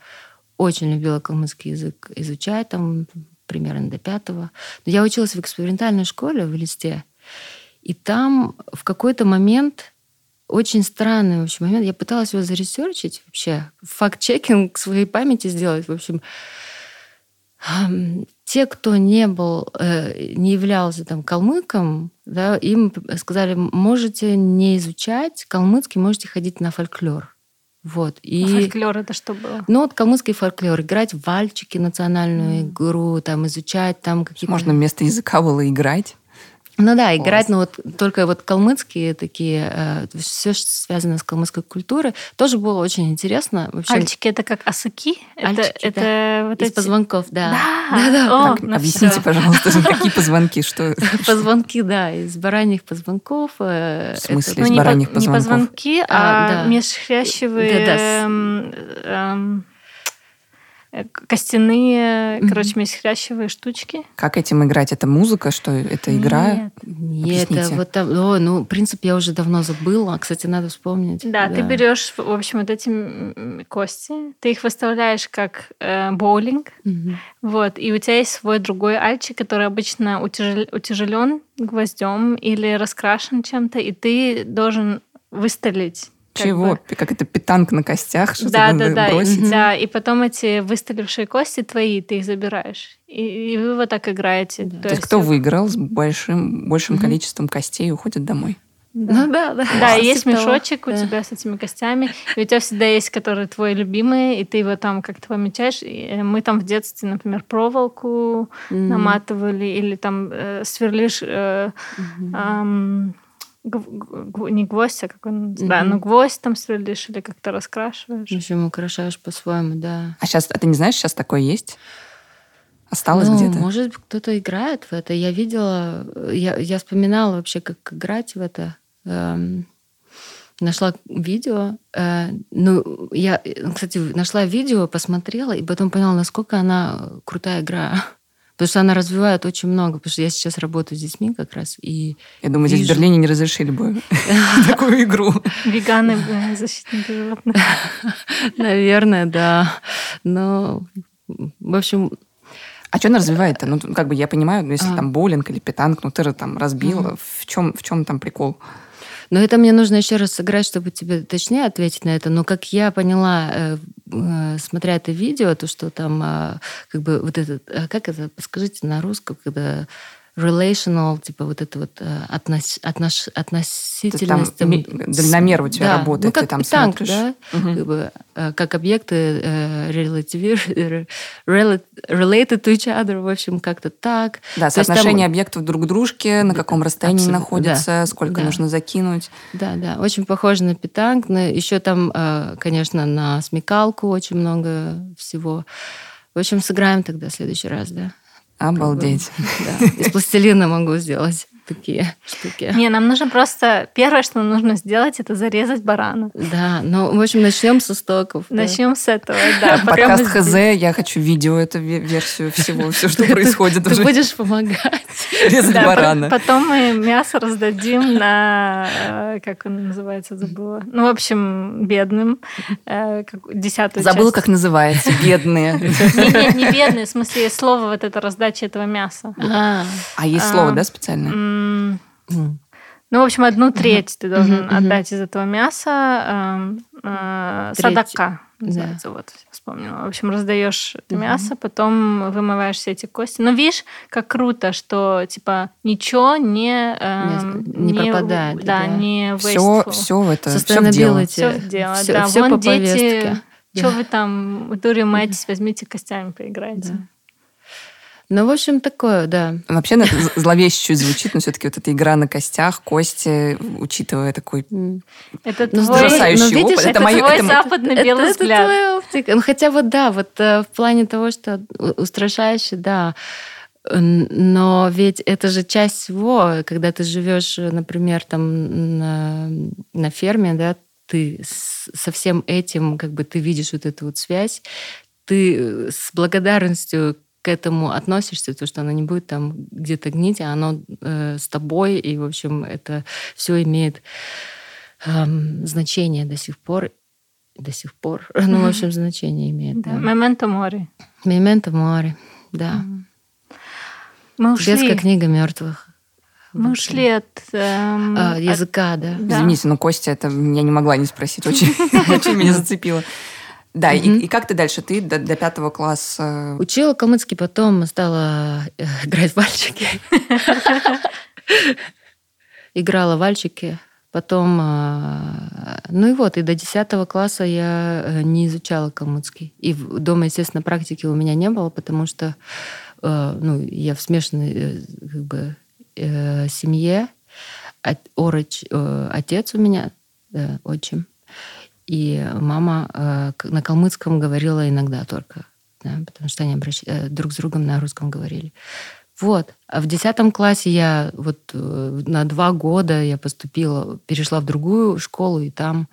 очень любила калмыцкий язык изучать, там примерно до пятого. Но я училась в экспериментальной школе в Листе, и там в какой-то момент очень странный в общем, момент. Я пыталась его заресерчить вообще, факт-чекинг своей памяти сделать. В общем, те, кто не был, э, не являлся там калмыком, да, им сказали, можете не изучать калмыцкий, можете ходить на фольклор. Вот. И... Фольклор это что было? Ну, вот калмыцкий фольклор. Играть в вальчики, национальную mm. игру, там, изучать там какие-то... Можно вместо языка было играть. Ну да, играть, но вот только вот калмыцкие такие, э, все, что связано с калмыцкой культурой, тоже было очень интересно. Вообще... Альчики это как осыки? Альчики, это, да. это вот Из эти... позвонков, да. Да, да, да. О, так, ну объясните, все. пожалуйста, какие позвонки, что? Позвонки, да, из бараньих позвонков. Э, в смысле, это... из ну, бараньих позвонков? Не позвонки, а, а межхрящевые... Да, да. Эм, эм, Э, костяные, mm-hmm. короче, месхрящевые штучки. Как этим играть? Это музыка, что это игра? Нет, Нет это вот там, о, ну, принцип я уже давно забыла, кстати, надо вспомнить. Да, да. ты берешь, в общем, вот эти кости, ты их выставляешь как э, боулинг, mm-hmm. вот, и у тебя есть свой другой альчик, который обычно утяжел, утяжелен гвоздем или раскрашен чем-то, и ты должен выстрелить чего? Бы... Как это питанг на костях? Что да, да, да. Бросить? Да, и потом эти выставившие кости твои, ты их забираешь. И, и вы вот так играете. Да. То, То есть кто выиграл с большим, большим mm-hmm. количеством костей, уходит домой. Да. Ну да, да. Да, и есть мешочек у да. тебя с этими костями, и у тебя всегда есть, который твой любимый, и ты его там как-то помечаешь. И э, мы там в детстве, например, проволоку mm-hmm. наматывали, или там э, сверлишь э, mm-hmm. э, не гвоздь, а как он mm-hmm. Да, ну гвоздь там сверлишь или как-то раскрашиваешь. В общем, украшаешь по-своему, да. А сейчас, а ты не знаешь, сейчас такое есть? Осталось ну, где-то? Может быть, кто-то играет в это. Я видела, я, я вспоминала вообще, как играть в это. Эм, нашла видео. Э, ну, я, кстати, нашла видео, посмотрела, и потом поняла, насколько она крутая игра. Потому что она развивает очень много. Потому что я сейчас работаю с детьми как раз. И я думаю, вижу... здесь в Берлине не разрешили бы такую игру. Веганы, защитники животных. Наверное, да. Но, в общем, а что она развивает-то? Ну, как бы я понимаю, ну, если а. там боулинг или питанг, ну ты же там разбила. В чем, в чем там прикол? Но это мне нужно еще раз сыграть, чтобы тебе точнее ответить на это. Но как я поняла, э, э, смотря это видео, то, что там а, как бы вот этот... А как это? Подскажите на русском, когда relational, типа вот это вот э, относ, отнош, относительность. Там, дальномер у тебя да, работает, ну, как ты там танк, смотришь. Да? Угу. Как, бы, э, как объекты э, relative, related to each other, в общем, как-то так. Да, То соотношение там... объектов друг к дружке, на каком расстоянии Абсолютно, находятся, да, сколько да. нужно закинуть. Да, да, очень похоже на питанг. Еще там, конечно, на смекалку очень много всего. В общем, сыграем тогда в следующий раз, да. Обалдеть. Да. Из пластилина могу сделать. Такие штуки. Не, нам нужно просто... Первое, что нам нужно сделать, это зарезать барана. Да, ну, в общем, начнем со стоков. да. Начнем с этого, да. Подкаст ХЗ, я хочу видео, эту ве- версию всего, все, что происходит Ты будешь помогать. Резать Да, барана. потом мы мясо раздадим на, э, как он называется, забыла. Ну, в общем, бедным. э, как- Десятую Забыла, как называется. Бедные. Не, не, не бедные, в смысле, слово вот это раздача этого мяса. А, А есть А, слово, да, специальное? Ну, в общем, одну треть ты должен отдать из этого мяса. эм, э. Садака Да. называется, вот, вспомнила. В общем, раздаешь это мясо, потом вымываешь все эти кости. Но видишь, как круто, что, типа, ничего не... эм, Не пропадает, Да, да. не Все, все в это, все в дело. Все в дело, Всё- да. всё Вон по дети, повестке. что Да. вы там дуремаетесь, возьмите костями поиграйте. Да. Ну, в общем, такое, да. Вообще з- зловеще чуть звучит, но все-таки вот эта игра на костях, кости, учитывая такой... Это Ну, твой, ужасающий ну, видишь, опыт. это моё- твой это мо- западно-белый это взгляд. твоя оптика. Ну, хотя вот да, вот э, в плане того, что устрашающе, да. Но ведь это же часть всего, когда ты живешь, например, там на, на ферме, да, ты со всем этим, как бы ты видишь вот эту вот связь, ты с благодарностью к этому относишься, то, что оно не будет там где-то гнить, а оно э, с тобой, и, в общем, это все имеет эм, значение до сих пор. До сих пор. Ну, в общем, значение имеет, Да. Мементо море. Мементо море, да. Мы ушли, Детская книга мертвых. мы ушли от, эм, А, от- языка, да. Да. Извините, но Костя, это я не могла не спросить, очень, очень меня зацепило. Да, и, Мгм. и как ты дальше? Ты до, до пятого класса... Учила калмыцкий, потом стала э, играть в вальчики. Играла в вальчики. Потом, а, ну и вот, и до 10 класса я э, не изучала калмыцкий. И дома, естественно, практики у меня не было, потому что э, ну, я в смешанной э, как бы, э, семье. Э, отец у меня, отчим. И мама э, на калмыцком говорила иногда только, да, потому что они обращ- э, друг с другом на русском говорили. Вот. А в десятом классе я вот э, на два года я поступила, перешла в другую школу, и там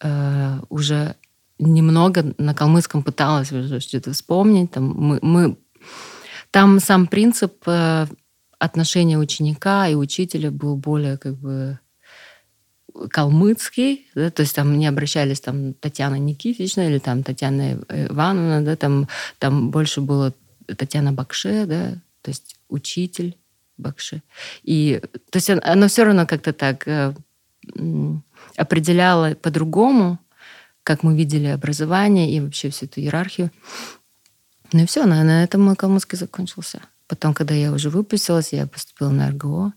э, уже немного на калмыцком пыталась что-то вспомнить. Там мы, мы- там сам принцип э, отношения ученика и учителя был более как бы калмыцкий, да, то есть там не обращались там Татьяна Никитична или там Татьяна Ивановна, да, там, там больше было Татьяна Бакше, да, то есть учитель Бакше. И, то есть оно- все равно как-то так э, определяло по-другому, как мы видели образование и вообще всю эту иерархию. Ну и все, на, на этом мой калмыцкий закончился. Потом, когда я уже выпустилась, я поступила на РГО.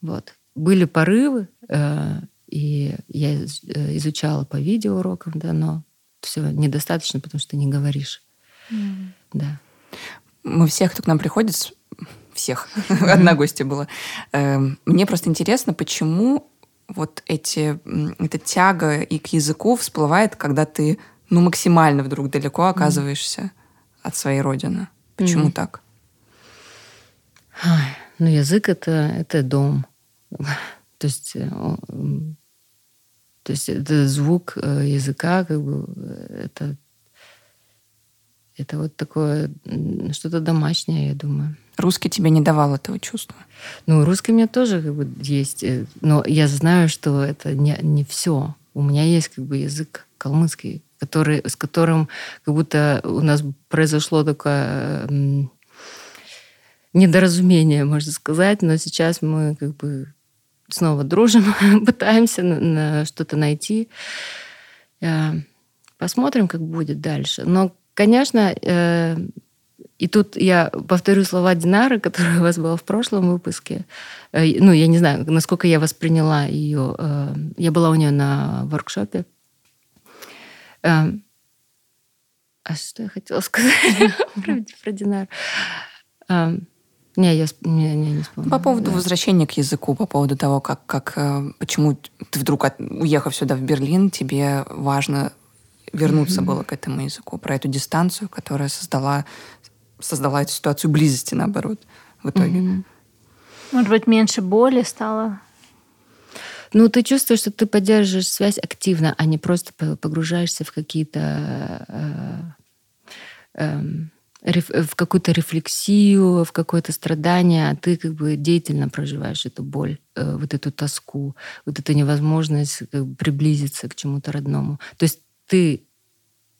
Вот. Были порывы, э, и я э, изучала по видеоурокам, да, но все недостаточно, потому что не говоришь. Да. Мы всех, кто к нам приходит, всех, одна гостья была. Эм, Мне просто интересно, почему вот эти, эта тяга и к языку всплывает, когда ты ну, максимально вдруг далеко оказываешься от своей родины. Почему Мгм. так? Ну, язык это, это дом. То есть, э, то есть это звук э, языка, как бы это, это вот такое что-то домашнее, я думаю. Русский тебе не давал этого чувства. Ну, русский у меня тоже как бы есть, э, но я знаю, что это не, не все. У меня есть как бы язык калмыцкий, который, с которым как будто у нас произошло такое недоразумение, можно сказать, но сейчас мы как бы снова дружим, пытаемся на, на что-то найти. Э, Посмотрим, как будет дальше. Но, конечно, э, и тут я повторю слова Динары, которая у вас была в прошлом выпуске. Э, Ну, я не знаю, насколько я восприняла ее. э, Я была у нее на воркшопе. Э, А что я хотела сказать про, про Динару? Не, я не, не, не вспомнила. По поводу Да. возвращения к языку, по поводу того, как, как э, почему ты вдруг, от- уехав сюда в Берлин, тебе важно вернуться Мгм. было к этому языку, про эту дистанцию, которая создала, создала эту ситуацию близости, наоборот, в итоге. Мгм. Может быть, меньше боли стало? Ну, ты чувствуешь, что ты поддерживаешь связь активно, а не просто погружаешься в какие-то э, э, в какую-то рефлексию, в какое-то страдание, а ты как бы деятельно проживаешь эту боль, э, вот эту тоску, вот эту невозможность как бы, приблизиться к чему-то родному. То есть ты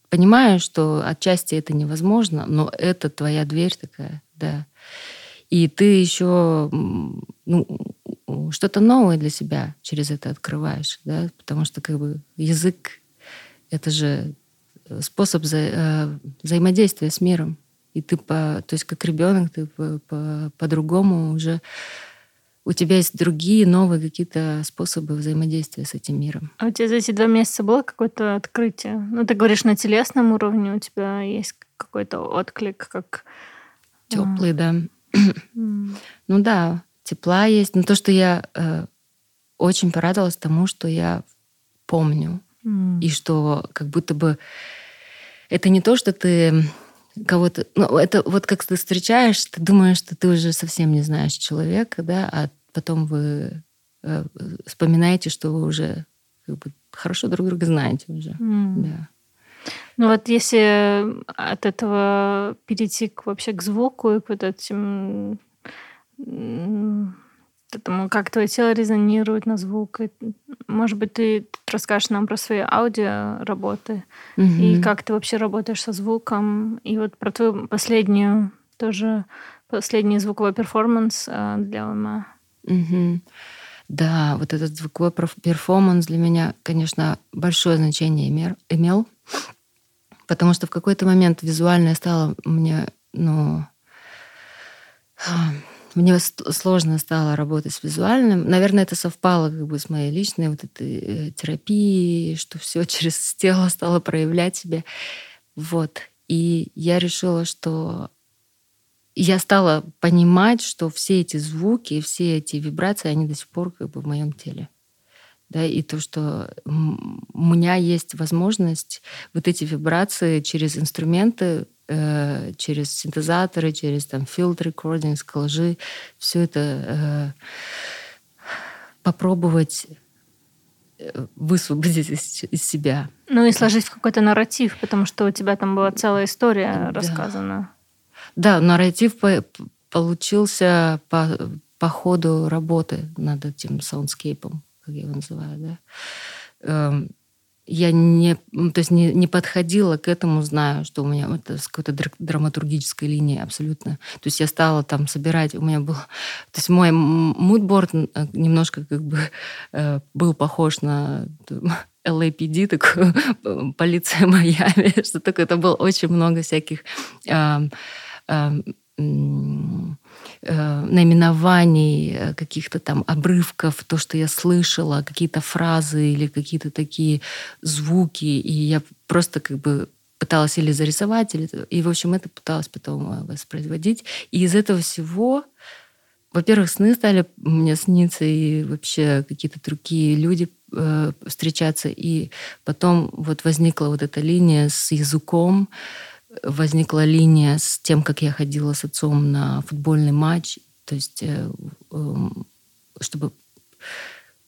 понимаешь, что отчасти это невозможно, но это твоя дверь такая, да. И ты еще ну, что-то новое для себя через это открываешь, да, потому что как бы язык — это же способ вза э, взаимодействия с миром. И ты по, то есть как ребенок, ты по, по, по-другому уже у тебя есть другие новые какие-то способы взаимодействия с этим миром. А у тебя за эти два месяца было какое-то открытие? Ну, ты говоришь, на телесном уровне у тебя есть какой-то отклик, как... Теплый, да. ну да, тепла есть. Но то, что я э, очень порадовалась тому, что я помню. Mm. И что как будто бы это не то, что ты кого-то... Ну, это вот как ты встречаешь, ты думаешь, что ты уже совсем не знаешь человека, да, а потом вы э, вспоминаете, что вы уже как бы хорошо друг друга знаете уже. Mm. Да. Ну вот если от этого перейти к, вообще к звуку и к вот этим этому, как твое тело резонирует на звук. И, может быть, ты расскажешь нам про свои аудио работы угу. и как ты вообще работаешь со звуком. И вот про твою последнюю тоже последний звуковой перформанс э, для ума. Угу. Да, вот этот звуковой перформанс для меня, конечно, большое значение имел, потому что в какой-то момент визуальное стало мне, ну, мне сложно стало работать с визуальным. Наверное, это совпало как бы с моей личной вот этой э, терапией, что все через тело стало проявлять себя. Вот. И я решила, что я стала понимать, что все эти звуки, все эти вибрации, они до сих пор как бы в моем теле. Да, и то, что у меня есть возможность вот эти вибрации через инструменты э, через синтезаторы, через там field recording, коллажи, все это э, попробовать э, высвободить из, из себя. Ну и сложить в какой-то нарратив, потому что у тебя там была целая история да. рассказана. Да, нарратив по получился по, по ходу работы над этим soundscape ом, как я его называю, да. Эм, я не, то есть не, не подходила к этому, знаю, что у меня это с какой-то драматургической линии абсолютно. То есть я стала там собирать, у меня был... То есть мой мудборд э, немножко как бы э, был похож на LAPD, такую полиция Майами, что такое. Это было очень много всяких э, Э, наименований, э, каких-то там обрывков, то, что я слышала, какие-то фразы или какие-то такие звуки, и я просто как бы пыталась или зарисовать, или... и, в общем, это пыталась потом э, воспроизводить. И из этого всего, во-первых, сны стали мне сниться, и вообще какие-то другие люди э, встречаться, и потом вот возникла вот эта линия с языком, возникла линия с тем, как я ходила с отцом на футбольный матч. То есть, э, эм, чтобы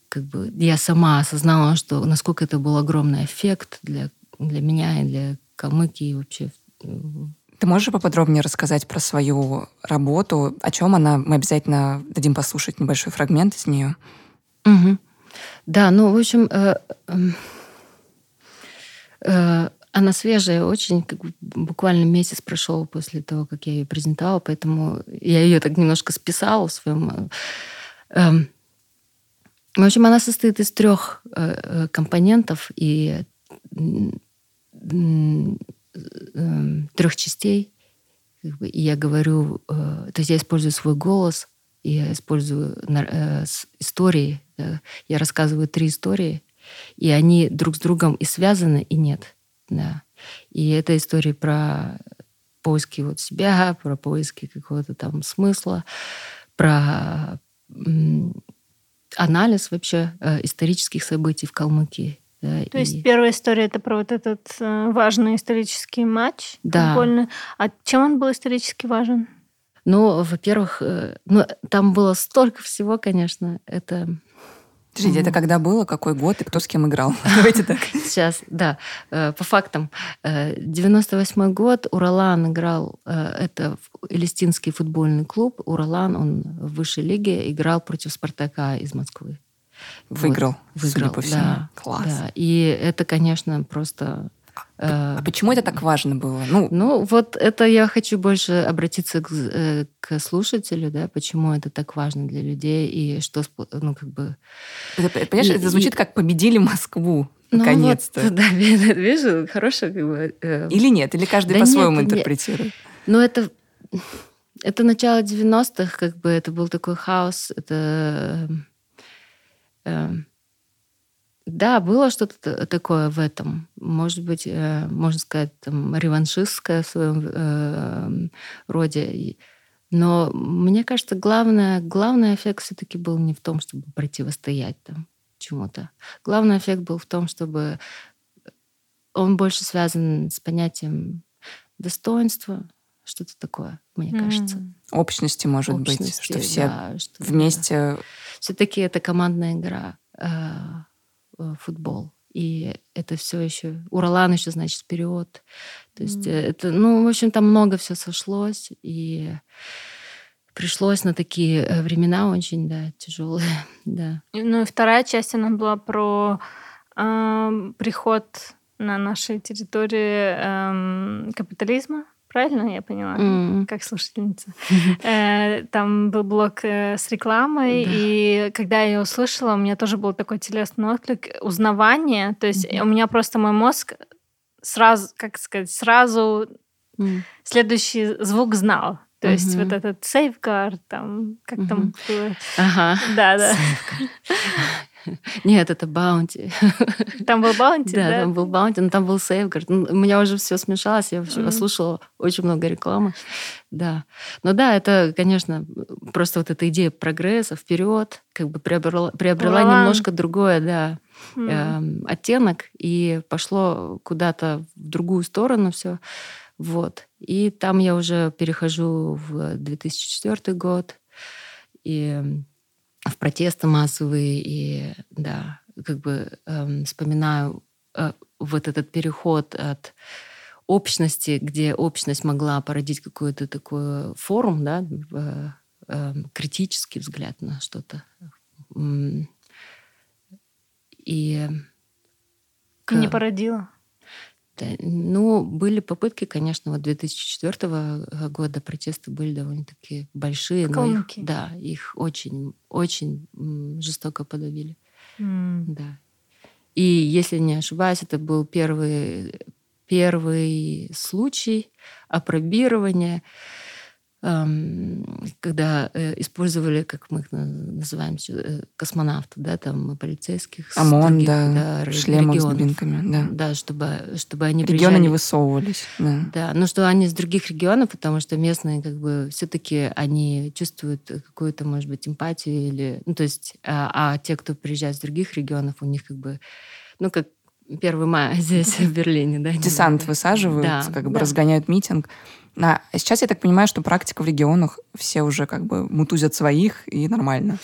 как бы я сама осознала, что насколько это был огромный эффект для, для меня и для Калмыки и вообще. Ты можешь поподробнее рассказать про свою работу? О чем она? Мы обязательно дадим послушать небольшой фрагмент из нее. Угу. Да, ну, в общем, э, эм, э, она свежая очень, как бы, буквально месяц прошел после того, как я ее презентовала, поэтому я ее так немножко списала в своем... Э, э, в общем, она состоит из трех э, э компонентов и э, трех частей. И я говорю, то есть я использую свой голос, я использую истории. Я рассказываю три истории, и они друг с другом и связаны, и нет. Да. И это история про поиски вот себя, про поиски какого-то там смысла, про анализ вообще э, исторических событий в Калмыкии. Да, То и... есть первая история это про вот этот э, важный исторический матч да. футбольный. А чем он был исторически важен? Ну, во-первых, э, ну, там было столько всего, конечно. Это Подождите, это когда было, какой год и кто с кем играл? Давайте так. Сейчас, да, э, по фактам. 98 э, год, Уралан играл, э, это Элистинский футбольный клуб. Уралан, он в высшей лиге играл против Спартака из Москвы. Выиграл, вот, выиграл, по всему. Да, Класс. Да. И это, конечно, просто а почему это так важно было? Ну, ну, вот это я хочу больше обратиться к, э, к слушателю, да, почему это так важно для людей и что, ну, как бы... Это, понимаешь, и, это звучит и... как «победили Москву». Ну, наконец-то. Вот, да, вижу, хорошая как бы... Э... Или нет, или каждый да по-своему интерпретирует. Ну, это... Это начало 90-х, как бы это был такой хаос, это... Э, да, было что-то такое в этом. Может быть, э, можно сказать, там, реваншистское в своем э, роде. Но мне кажется, главное, главный эффект все-таки был не в том, чтобы противостоять там чему-то. Главный эффект был в том, чтобы он больше связан с понятием достоинства, что-то такое, мне mm. кажется. Общности, может Общности, быть, что все да, что, вместе. Да. Все-таки это командная игра. Э, футбол. И это все еще... Уралан еще, значит, вперед. То есть mm. это, ну, в общем, там много все сошлось. И пришлось на такие э, времена очень, да, тяжелые, да. Ну и вторая часть, она была про э, приход на нашей территории э, капитализма, Правильно я поняла? Mm. Как слушательница. Э, там был блок э, с рекламой, и когда я ее услышала, у меня тоже был такой телесный отклик, узнавание. То есть у меня просто мой мозг сразу, как сказать, сразу следующий звук знал. То есть вот этот safeguard, там, как там было. Ага. Да, да. Нет, это Bounty. Там был Bounty, да? Да, там был Bounty, но там был Safeguard. Ну, у меня уже все смешалось, я мм слушала очень много рекламы. Да. Но да, это, конечно, просто вот эта идея прогресса вперед, как бы приобрела, приобрела немножко другое, да, mm э, оттенок, и пошло куда-то в другую сторону все. Вот. И там я уже перехожу в 2004 год. И в протесты массовые, и да, как бы эм, вспоминаю э, вот этот переход от общности, где общность могла породить какой-то такой форум, да, э, э, критический взгляд на что-то. И к... не породила? Ну, были попытки, конечно, вот 2004 года протесты были довольно-таки большие, но их, да, их очень, очень жестоко подавили. Mm. Да. И если не ошибаюсь, это был первый, первый случай опробирования когда э, использовали, как мы их называем, э, космонавтов, да, там полицейских, ОМОН, других, да, да шлемов регионов, с дубинками, да. Да, чтобы, чтобы они Регионы приезжали. не высовывались. Да. да, но что они из других регионов, потому что местные как бы все-таки они чувствуют какую-то, может быть, эмпатию или... Ну, то есть, а, а те, кто приезжает из других регионов, у них как бы, ну, как 1 мая здесь, в Берлине, да? Десант высаживают, да, как бы да. разгоняют митинг. А сейчас я так понимаю, что практика в регионах все уже как бы мутузят своих, и нормально.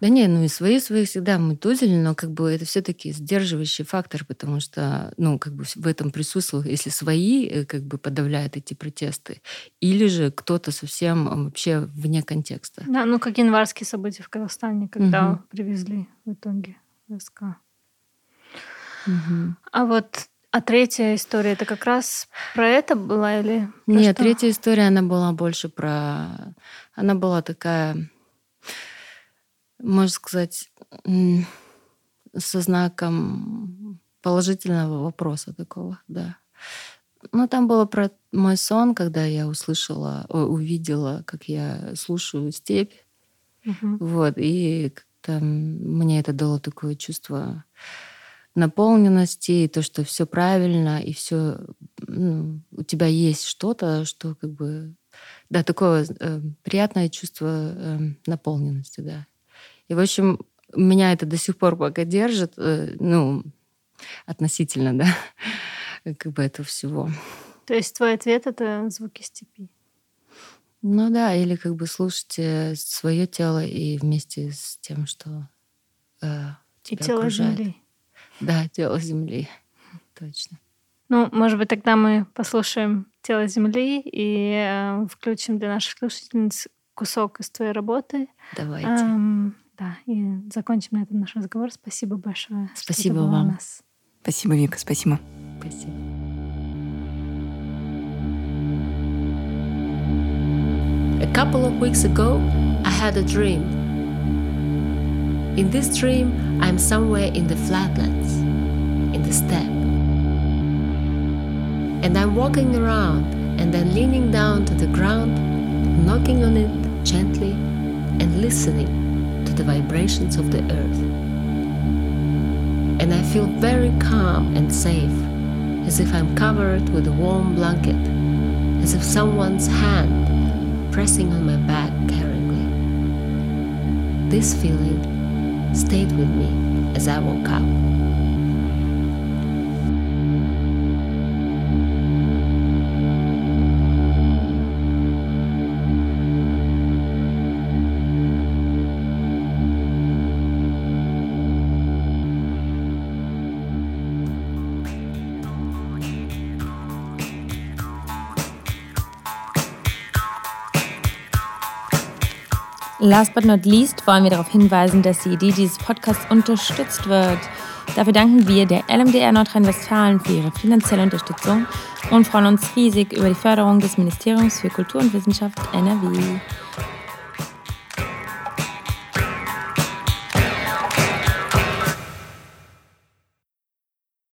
Да не, ну и свои свои всегда мутузили, но как бы это все-таки сдерживающий фактор, потому что, ну, как бы в этом присутствует, если свои э, как бы подавляют эти протесты, или же кто-то совсем вообще вне контекста. Да, ну как январские события в Казахстане, когда угу. привезли в итоге войска. Угу. А вот а третья история это как раз про это была или? Нет, что? третья история она была больше про, она была такая, можно сказать, со знаком положительного вопроса такого, да. Ну, там было про мой сон, когда я услышала, увидела, как я слушаю степь. Угу. Вот, и там мне это дало такое чувство наполненности, и то, что все правильно, и все ну, у тебя есть что-то, что как бы да, такое э, приятное чувство э, наполненности, да. И, в общем, меня это до сих пор пока держит, э, ну, относительно, да, как бы этого всего. То есть твой ответ — это звуки степи? Ну да, или как бы слушать э, свое тело и вместе с тем, что э, и тело окружает. Земли. Да, тело Земли. Точно. Ну, может быть, тогда мы послушаем тело Земли и э, включим для наших слушательниц кусок из твоей работы. Давайте. Эм, да, и закончим на этом наш разговор. Спасибо большое. Спасибо вам. Нас. Спасибо, Вика, спасибо. Спасибо. A couple of weeks ago, I had a dream. In this dream, I'm somewhere in the flatlands, in the steppe. And I'm walking around and then leaning down to the ground, knocking on it gently and listening to the vibrations of the earth. And I feel very calm and safe, as if I'm covered with a warm blanket, as if someone's hand pressing on my back caringly. This feeling stayed with me as I woke up. Last but not least wollen wir darauf hinweisen, dass die Idee dieses Podcasts unterstützt wird. Dafür danken wir der LMDR Nordrhein-Westfalen für ihre finanzielle Unterstützung und freuen uns riesig über die Förderung des Ministeriums für Kultur und Wissenschaft NRW.